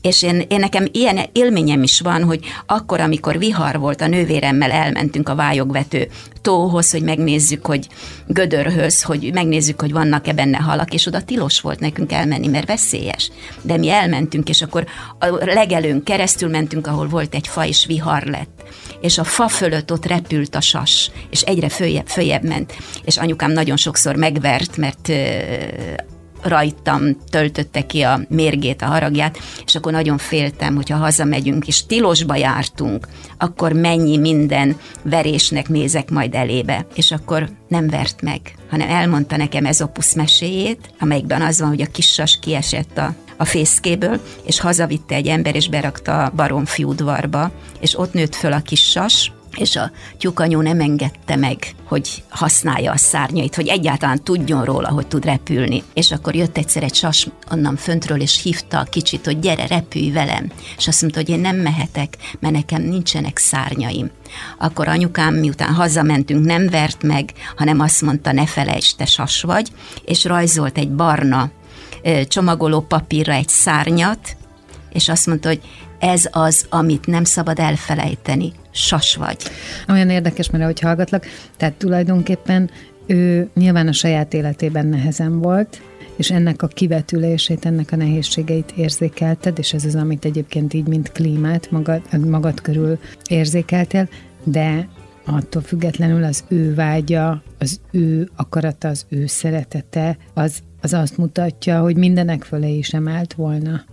És én, én nekem ilyen élményem is van, hogy akkor, amikor vihar volt, a nővéremmel elmentünk a vályogvető tóhoz, hogy megnézzük, hogy gödörhöz, hogy megnézzük, hogy vannak-e benne halak, és oda tilos volt nekünk elmenni, mert veszélyes. De mi elmentünk, és akkor a legelőn keresztül mentünk, ahol volt egy fa, és vihar lett. És a fa fölött ott repült a sas, és egyre följebb, följebb ment. És anyukám nagyon sokszor megvert, mert rajtam töltötte ki a mérgét, a haragját, és akkor nagyon féltem, hogyha hazamegyünk, és tilosba jártunk, akkor mennyi minden verésnek nézek majd elébe. És akkor nem vert meg, hanem elmondta nekem ez opusz meséjét, amelyikben az van, hogy a kis sas kiesett a a fészkéből, és hazavitte egy ember, és berakta a baromfi udvarba, és ott nőtt föl a kis sas, és a tyukanyó nem engedte meg, hogy használja a szárnyait, hogy egyáltalán tudjon róla, hogy tud repülni. És akkor jött egyszer egy sas onnan föntről, és hívta a kicsit, hogy gyere, repülj velem. És azt mondta, hogy én nem mehetek, mert nekem nincsenek szárnyaim. Akkor anyukám, miután hazamentünk, nem vert meg, hanem azt mondta, ne felejtsd, te sas vagy, és rajzolt egy barna csomagoló papírra egy szárnyat, és azt mondta, hogy ez az, amit nem szabad elfelejteni. Sas vagy. Olyan érdekes, mert ahogy hallgatlak, tehát tulajdonképpen ő nyilván a saját életében nehezen volt, és ennek a kivetülését, ennek a nehézségeit érzékelted, és ez az, amit egyébként így, mint klímát magad, magad körül érzékeltél, de attól függetlenül az ő vágya, az ő akarata, az ő szeretete, az, az azt mutatja, hogy mindenek fölé is emelt volna.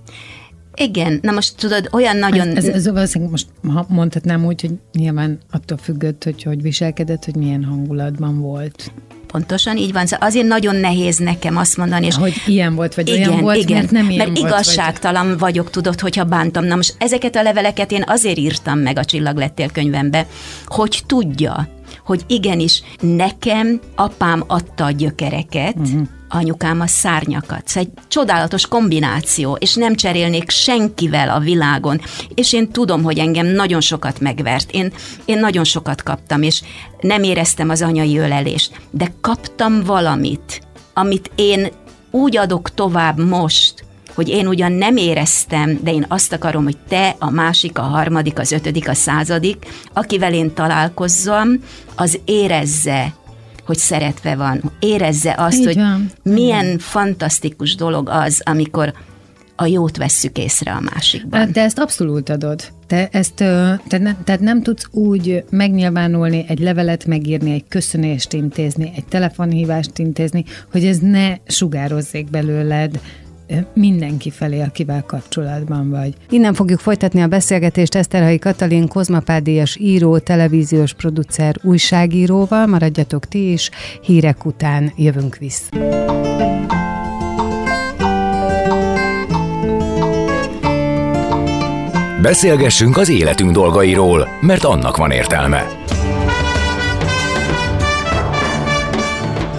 Igen, na most tudod, olyan nagyon... Ez, ez, ez valószínűleg most mondhatnám úgy, hogy nyilván attól függött, hogy hogy viselkedett, hogy milyen hangulatban volt. Pontosan így van. Szóval azért nagyon nehéz nekem azt mondani, és hogy ilyen volt, vagy igen, olyan volt, igen, mert nem ilyen mert volt, igazságtalan vagy... vagyok, tudod, hogyha bántam. Na most ezeket a leveleket én azért írtam meg a Csillag lettél könyvembe, hogy tudja, hogy igenis nekem apám adta a gyökereket, uh-huh anyukám a szárnyakat. Szóval egy csodálatos kombináció, és nem cserélnék senkivel a világon. És én tudom, hogy engem nagyon sokat megvert. Én, én nagyon sokat kaptam, és nem éreztem az anyai ölelést. De kaptam valamit, amit én úgy adok tovább most, hogy én ugyan nem éreztem, de én azt akarom, hogy te, a másik, a harmadik, az ötödik, a századik, akivel én találkozzam, az érezze, hogy szeretve van, érezze azt, Így hogy van. milyen Igen. fantasztikus dolog az, amikor a jót vesszük észre a másikban. De ezt abszolút adod. Te ezt, te ne, tehát nem tudsz úgy megnyilvánulni, egy levelet megírni, egy köszönést intézni, egy telefonhívást intézni, hogy ez ne sugározzék belőled mindenki felé, akivel kapcsolatban vagy. Innen fogjuk folytatni a beszélgetést Eszterhai Katalin, kozmapádias író, televíziós producer, újságíróval. Maradjatok ti is, hírek után jövünk vissza. Beszélgessünk az életünk dolgairól, mert annak van értelme.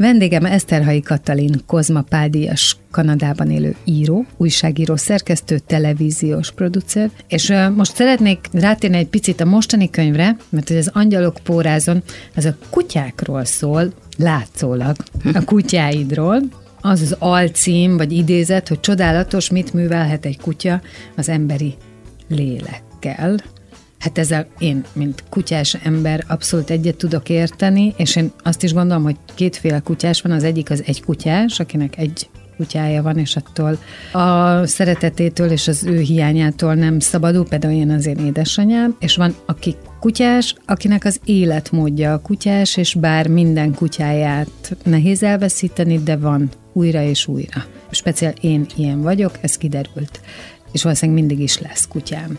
Vendégem Eszterhai Katalin, Kozma Pádias, Kanadában élő író, újságíró, szerkesztő, televíziós producer, és most szeretnék rátérni egy picit a mostani könyvre, mert hogy az Angyalok pórázon, ez a kutyákról szól, látszólag, a kutyáidról, az az alcím, vagy idézet, hogy csodálatos, mit művelhet egy kutya az emberi lélekkel. Hát ezzel én, mint kutyás ember abszolút egyet tudok érteni, és én azt is gondolom, hogy kétféle kutyás van, az egyik az egy kutyás, akinek egy kutyája van, és attól a szeretetétől és az ő hiányától nem szabadul, például én az én édesanyám, és van, aki kutyás, akinek az életmódja a kutyás, és bár minden kutyáját nehéz elveszíteni, de van újra és újra. Speciál én ilyen vagyok, ez kiderült, és valószínűleg mindig is lesz kutyám.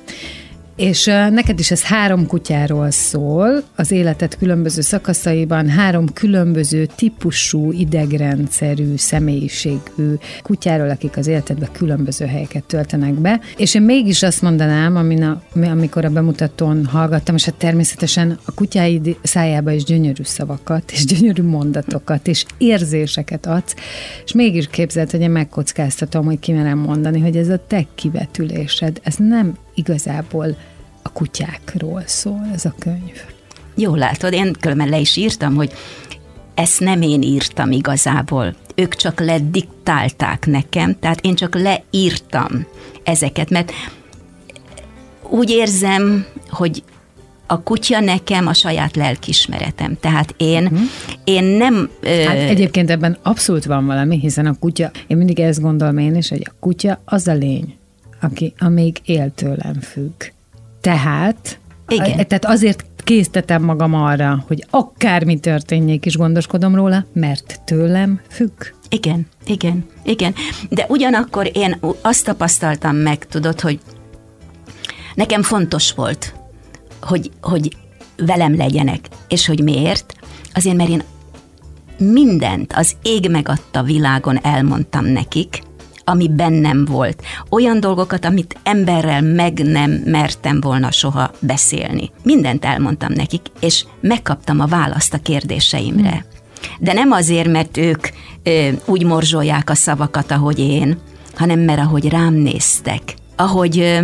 És neked is ez három kutyáról szól, az életet különböző szakaszaiban, három különböző típusú, idegrendszerű, személyiségű kutyáról, akik az életedben különböző helyeket töltenek be. És én mégis azt mondanám, amin a, amikor a bemutatón hallgattam, és hát természetesen a kutyáid szájába is gyönyörű szavakat, és gyönyörű mondatokat, és érzéseket adsz, és mégis képzeld, hogy én megkockáztatom, hogy kimerem mondani, hogy ez a te kivetülésed, ez nem igazából a kutyákról szól ez a könyv. Jó látod, én különben le is írtam, hogy ezt nem én írtam igazából. Ők csak lediktálták nekem, tehát én csak leírtam ezeket, mert úgy érzem, hogy a kutya nekem a saját lelkismeretem. Tehát én, uh-huh. én nem... Hát egyébként ebben abszolút van valami, hiszen a kutya, én mindig ezt gondolom én is, hogy a kutya az a lény, aki amíg él tőlem függ. Tehát, Igen. tehát azért késztetem magam arra, hogy akármi történjék is gondoskodom róla, mert tőlem függ. Igen, igen, igen. De ugyanakkor én azt tapasztaltam meg, tudod, hogy nekem fontos volt, hogy, hogy velem legyenek. És hogy miért? Azért, mert én mindent az ég megadta világon elmondtam nekik, ami bennem volt. Olyan dolgokat, amit emberrel meg nem mertem volna soha beszélni. Mindent elmondtam nekik, és megkaptam a választ a kérdéseimre. Hmm. De nem azért, mert ők ö, úgy morzsolják a szavakat, ahogy én, hanem mert ahogy rám néztek, ahogy ö,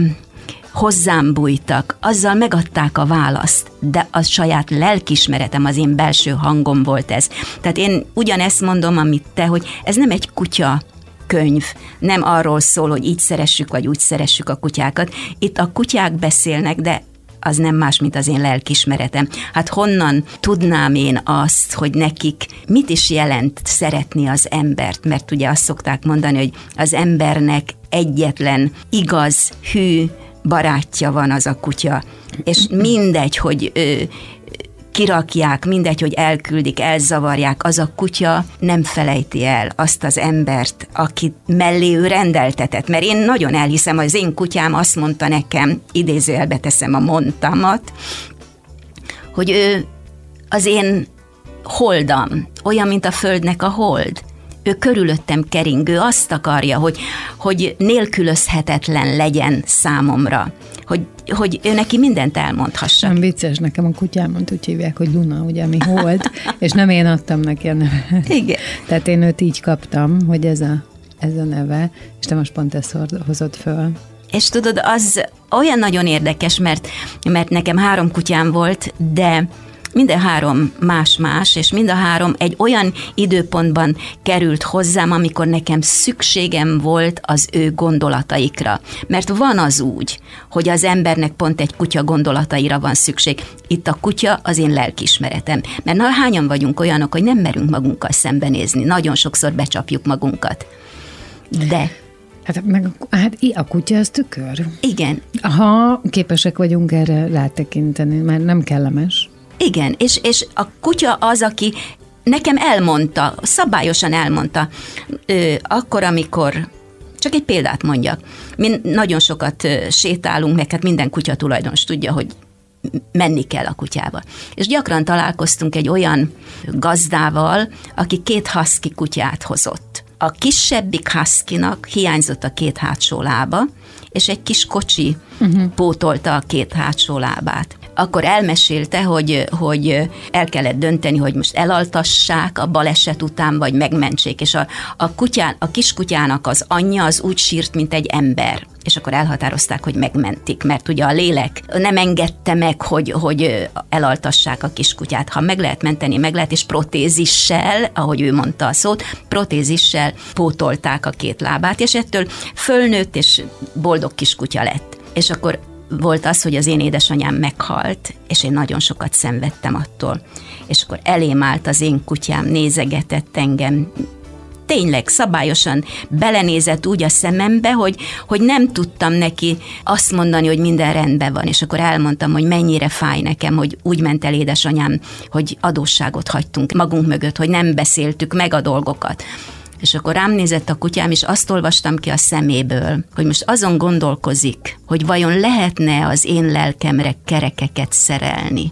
hozzám bújtak, azzal megadták a választ, de a saját lelkismeretem, az én belső hangom volt ez. Tehát én ugyanezt mondom, amit te, hogy ez nem egy kutya könyv nem arról szól, hogy így szeressük, vagy úgy szeressük a kutyákat. Itt a kutyák beszélnek, de az nem más, mint az én lelkismeretem. Hát honnan tudnám én azt, hogy nekik mit is jelent szeretni az embert, mert ugye azt szokták mondani, hogy az embernek egyetlen igaz, hű, barátja van az a kutya, és mindegy, hogy ö, kirakják, mindegy, hogy elküldik, elzavarják, az a kutya nem felejti el azt az embert, aki mellé ő rendeltetett. Mert én nagyon elhiszem, az én kutyám azt mondta nekem, idézőjelbe teszem a mondtamat, hogy ő az én holdam, olyan, mint a földnek a hold. Ő körülöttem keringő, azt akarja, hogy, hogy nélkülözhetetlen legyen számomra hogy, hogy ő neki mindent elmondhassa. Nem vicces, nekem a kutyámon úgy hívják, hogy Luna, ugye, ami volt, és nem én adtam neki a nevet. Igen. Tehát én őt így kaptam, hogy ez a, ez a neve, és te most pont ezt hozott föl. És tudod, az olyan nagyon érdekes, mert, mert nekem három kutyám volt, de minden három más-más, és mind a három egy olyan időpontban került hozzám, amikor nekem szükségem volt az ő gondolataikra. Mert van az úgy, hogy az embernek pont egy kutya gondolataira van szükség. Itt a kutya az én lelkismeretem. Mert na, hányan vagyunk olyanok, hogy nem merünk magunkkal szembenézni. Nagyon sokszor becsapjuk magunkat. De Hát, meg, hát a kutya az tükör. Igen. Ha képesek vagyunk erre rátekinteni, mert nem kellemes. Igen, és, és a kutya az, aki nekem elmondta, szabályosan elmondta, ö, akkor, amikor csak egy példát mondjak. Mi nagyon sokat sétálunk, meg hát minden kutya tulajdonos tudja, hogy menni kell a kutyába. És gyakran találkoztunk egy olyan gazdával, aki két husky kutyát hozott. A kisebbik huskynak hiányzott a két hátsó lába, és egy kis kocsi uh-huh. pótolta a két hátsó lábát akkor elmesélte, hogy, hogy el kellett dönteni, hogy most elaltassák a baleset után, vagy megmentsék, és a, a, kutyán, a kiskutyának az anyja az úgy sírt, mint egy ember és akkor elhatározták, hogy megmentik, mert ugye a lélek nem engedte meg, hogy, hogy elaltassák a kiskutyát. Ha meg lehet menteni, meg lehet, és protézissel, ahogy ő mondta a szót, protézissel pótolták a két lábát, és ettől fölnőtt, és boldog kiskutya lett. És akkor volt az, hogy az én édesanyám meghalt, és én nagyon sokat szenvedtem attól. És akkor elém állt az én kutyám, nézegetett engem, tényleg szabályosan belenézett úgy a szemembe, hogy, hogy nem tudtam neki azt mondani, hogy minden rendben van, és akkor elmondtam, hogy mennyire fáj nekem, hogy úgy ment el édesanyám, hogy adósságot hagytunk magunk mögött, hogy nem beszéltük meg a dolgokat. És akkor rám nézett a kutyám, és azt olvastam ki a szeméből, hogy most azon gondolkozik, hogy vajon lehetne az én lelkemre kerekeket szerelni,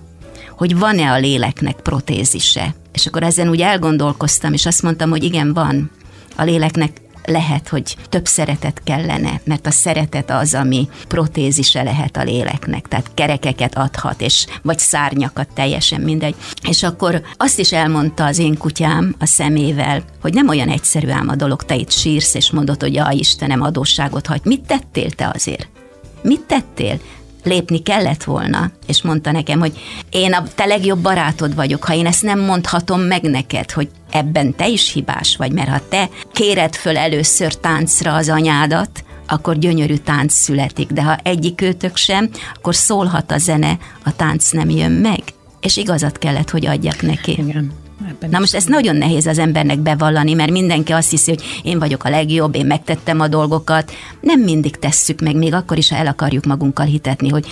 hogy van-e a léleknek protézise. És akkor ezen úgy elgondolkoztam, és azt mondtam, hogy igen, van. A léleknek lehet, hogy több szeretet kellene, mert a szeretet az, ami protézise lehet a léleknek, tehát kerekeket adhat, és vagy szárnyakat, teljesen mindegy. És akkor azt is elmondta az én kutyám a szemével, hogy nem olyan egyszerű ám a dolog, te itt sírsz, és mondod, hogy ja, Istenem, adósságot hagy. Mit tettél te azért? Mit tettél? Lépni kellett volna, és mondta nekem, hogy én a te legjobb barátod vagyok, ha én ezt nem mondhatom meg neked, hogy ebben te is hibás vagy, mert ha te kéred föl először táncra az anyádat, akkor gyönyörű tánc születik, de ha egyik őtök sem, akkor szólhat a zene, a tánc nem jön meg. És igazat kellett, hogy adjak neki. Igen. Ebben Na most ezt nagyon nehéz az embernek bevallani, mert mindenki azt hiszi, hogy én vagyok a legjobb, én megtettem a dolgokat. Nem mindig tesszük meg, még akkor is, ha el akarjuk magunkkal hitetni, hogy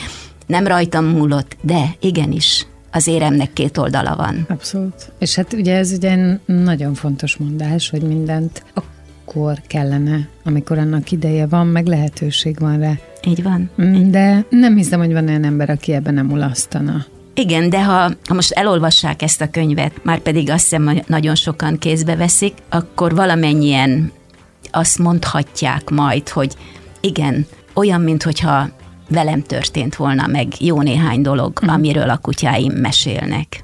nem rajtam múlott, de igenis, az éremnek két oldala van. Abszolút. És hát ugye ez ugye nagyon fontos mondás, hogy mindent akkor kellene, amikor annak ideje van, meg lehetőség van rá. Így van. De nem hiszem, hogy van olyan ember, aki ebben nem ulasztana. Igen, de ha, ha most elolvassák ezt a könyvet, már pedig azt hiszem, nagyon sokan kézbe veszik, akkor valamennyien azt mondhatják majd, hogy igen, olyan, mintha velem történt volna meg jó néhány dolog, uh-huh. amiről a kutyáim mesélnek.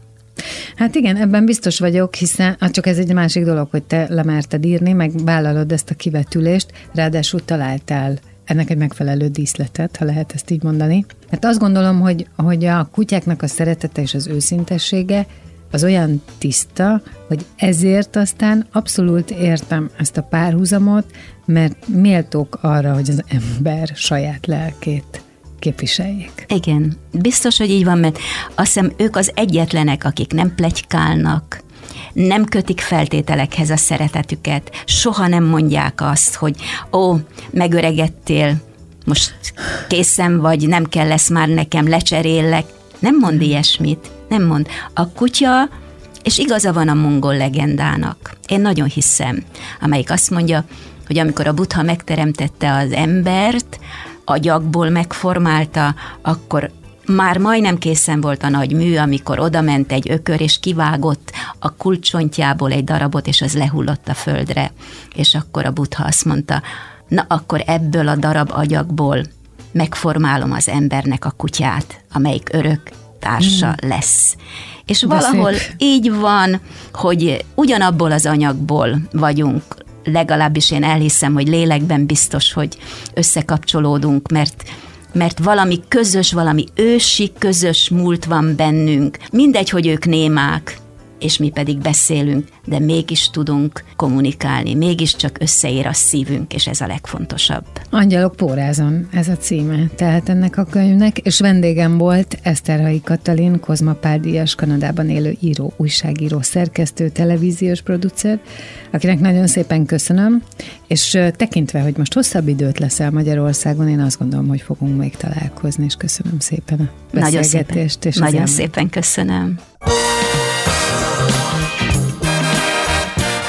Hát igen, ebben biztos vagyok, hiszen hát csak ez egy másik dolog, hogy te lemerted írni, meg vállalod ezt a kivetülést, ráadásul találtál ennek egy megfelelő díszletet, ha lehet ezt így mondani. Hát azt gondolom, hogy, hogy a kutyáknak a szeretete és az őszintessége az olyan tiszta, hogy ezért aztán abszolút értem ezt a párhuzamot, mert méltók arra, hogy az ember saját lelkét képviseljék. Igen, biztos, hogy így van, mert azt hiszem ők az egyetlenek, akik nem plegykálnak, nem kötik feltételekhez a szeretetüket, soha nem mondják azt, hogy ó, megöregedtél, most készen vagy, nem kell lesz már nekem, lecserélek. Nem mond ilyesmit, nem mond. A kutya, és igaza van a mongol legendának, én nagyon hiszem, amelyik azt mondja, hogy amikor a Buddha megteremtette az embert, agyagból megformálta, akkor már majdnem készen volt a nagy mű, amikor odament egy ökör, és kivágott a kulcsontjából egy darabot, és az lehullott a földre. És akkor a Buddha azt mondta, na akkor ebből a darab agyagból megformálom az embernek a kutyát, amelyik örök társa mm. lesz. És De valahol szép. így van, hogy ugyanabból az anyagból vagyunk, legalábbis én elhiszem, hogy lélekben biztos, hogy összekapcsolódunk, mert mert valami közös, valami ősi közös múlt van bennünk. Mindegy, hogy ők némák, és mi pedig beszélünk, de mégis tudunk kommunikálni, mégiscsak összeér a szívünk, és ez a legfontosabb. Angyalok pórázon, ez a címe, tehát ennek a könyvnek, és vendégem volt Eszterhai Katalin, Kozma Díjas, Kanadában élő író, újságíró, szerkesztő, televíziós producer, akinek nagyon szépen köszönöm, és tekintve, hogy most hosszabb időt leszel Magyarországon, én azt gondolom, hogy fogunk még találkozni, és köszönöm szépen a beszélgetést. Nagyon szépen, és nagyon szépen köszönöm.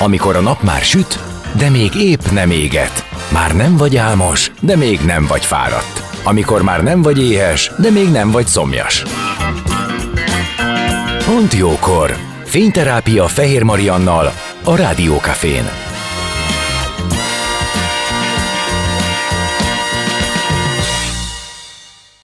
Amikor a nap már süt, de még épp nem éget. Már nem vagy álmos, de még nem vagy fáradt. Amikor már nem vagy éhes, de még nem vagy szomjas. Pont jókor! Fényterápia Fehér Mariannal a Rádiókafén.